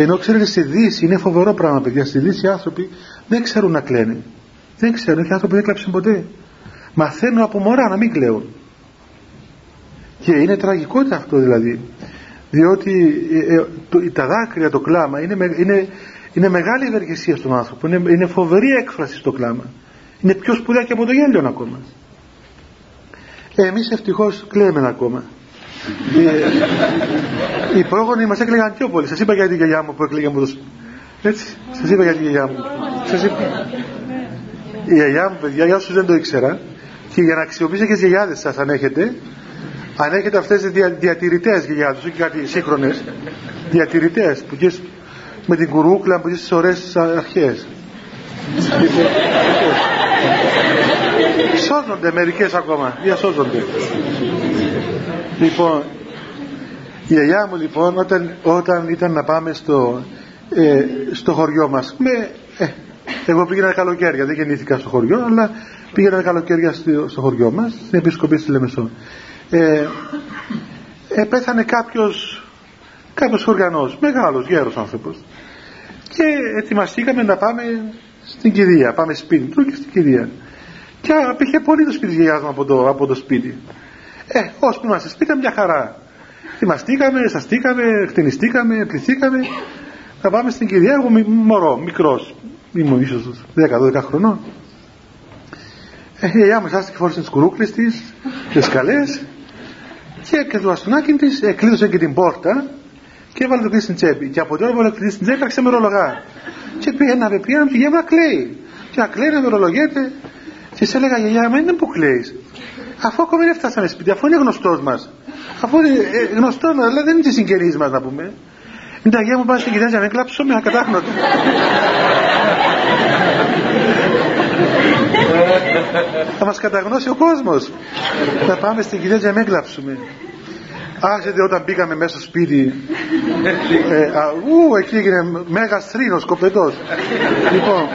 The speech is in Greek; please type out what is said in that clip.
Ενώ ξέρετε στη Δύση είναι φοβερό πράγμα παιδιά. Στη Δύση οι άνθρωποι δεν ξέρουν να κλαίνουν. Δεν ξέρουν, οι άνθρωποι δεν κλάψουν ποτέ. Μαθαίνουν από μωρά να μην κλαίουν. Και είναι τραγικότητα αυτό δηλαδή. Διότι ε, ε, τα δάκρυα, το κλάμα είναι, είναι, είναι μεγάλη ευεργεσία στον άνθρωπο. Είναι, είναι φοβερή έκφραση στο κλάμα. Είναι πιο σπουδαία και από το γέλιο ακόμα. Ε, εμείς ευτυχώς κλαίμε ακόμα. Οι πρόγονοι μας έκλαιγαν πιο πολύ. Σας είπα για την γιαγιά μου που έκλαιγε μου το Έτσι, σας είπα για την γιαγιά μου. Σας είπα. Η γιαγιά μου, παιδιά, για όσους δεν το ήξερα, και για να αξιοποιήσετε και τις γιαγιάδες σας αν έχετε, αν έχετε αυτές τις δια, διατηρητές γιαγιάδες, όχι κάτι σύγχρονες, διατηρητές που και με την κουρούκλα που και στις ωραίες αρχές. Σώζονται μερικές ακόμα, διασώζονται. Λοιπόν, η γιαγιά μου λοιπόν όταν, όταν ήταν να πάμε στο, ε, στο χωριό μας με, ε, εγώ πήγαινα καλοκαίρια, δεν γεννήθηκα στο χωριό αλλά πήγαινα καλοκαίρια στο, στο χωριό μας στην Επισκοπή στη Λεμεσό ε, ε, πέθανε κάποιος κάποιος χωριανός, μεγάλος γέρος άνθρωπος. Και ετοιμαστήκαμε να πάμε στην κηδεία, πάμε σπίτι του και στην κηδεία. Και απήχε πολύ το σπίτι της μου από το, από το σπίτι ε, ώσπου είμαστε σπίτι μια χαρά. Θυμαστήκαμε, σαστήκαμε, χτενιστήκαμε, πληθήκαμε. Θα πάμε στην κυρία, εγώ μωρό, μικρός. Ήμουν ίσως 10-12 χρονών. Ε, η γιαγιά μου σάστηκε φόρησε τις κουρούκλες της, τις σκαλές και, και το αστονάκι της εκλείδωσε και την πόρτα και έβαλε το κλείσει στην τσέπη. Και από το έβαλε το κλείσει στην τσέπη άρχισε με ρολογά. Και πήγαινα με πήγαινα και η να κλαίει. Και να κλαίει να με ρολογέται. Και σε έλεγα γιαγιά, μα είναι που κλαίεις αφού ακόμα δεν φτάσαμε σπίτι, αφού είναι γνωστός μας. Αφού είναι ε, γνωστός μας, αλλά δεν είναι της συγγενής μας να πούμε. Είναι τα αγία μου πάνε στην κοιτάζα να μην κλάψω με ακατάχνοτο. Θα μας καταγνώσει ο κόσμος. Θα πάμε στην κοιτάζα να μην κλάψουμε. Άρχεται όταν μπήκαμε μέσα στο σπίτι ε, α, ου, εκεί έγινε μέγας θρήνος, κοπετός. λοιπόν,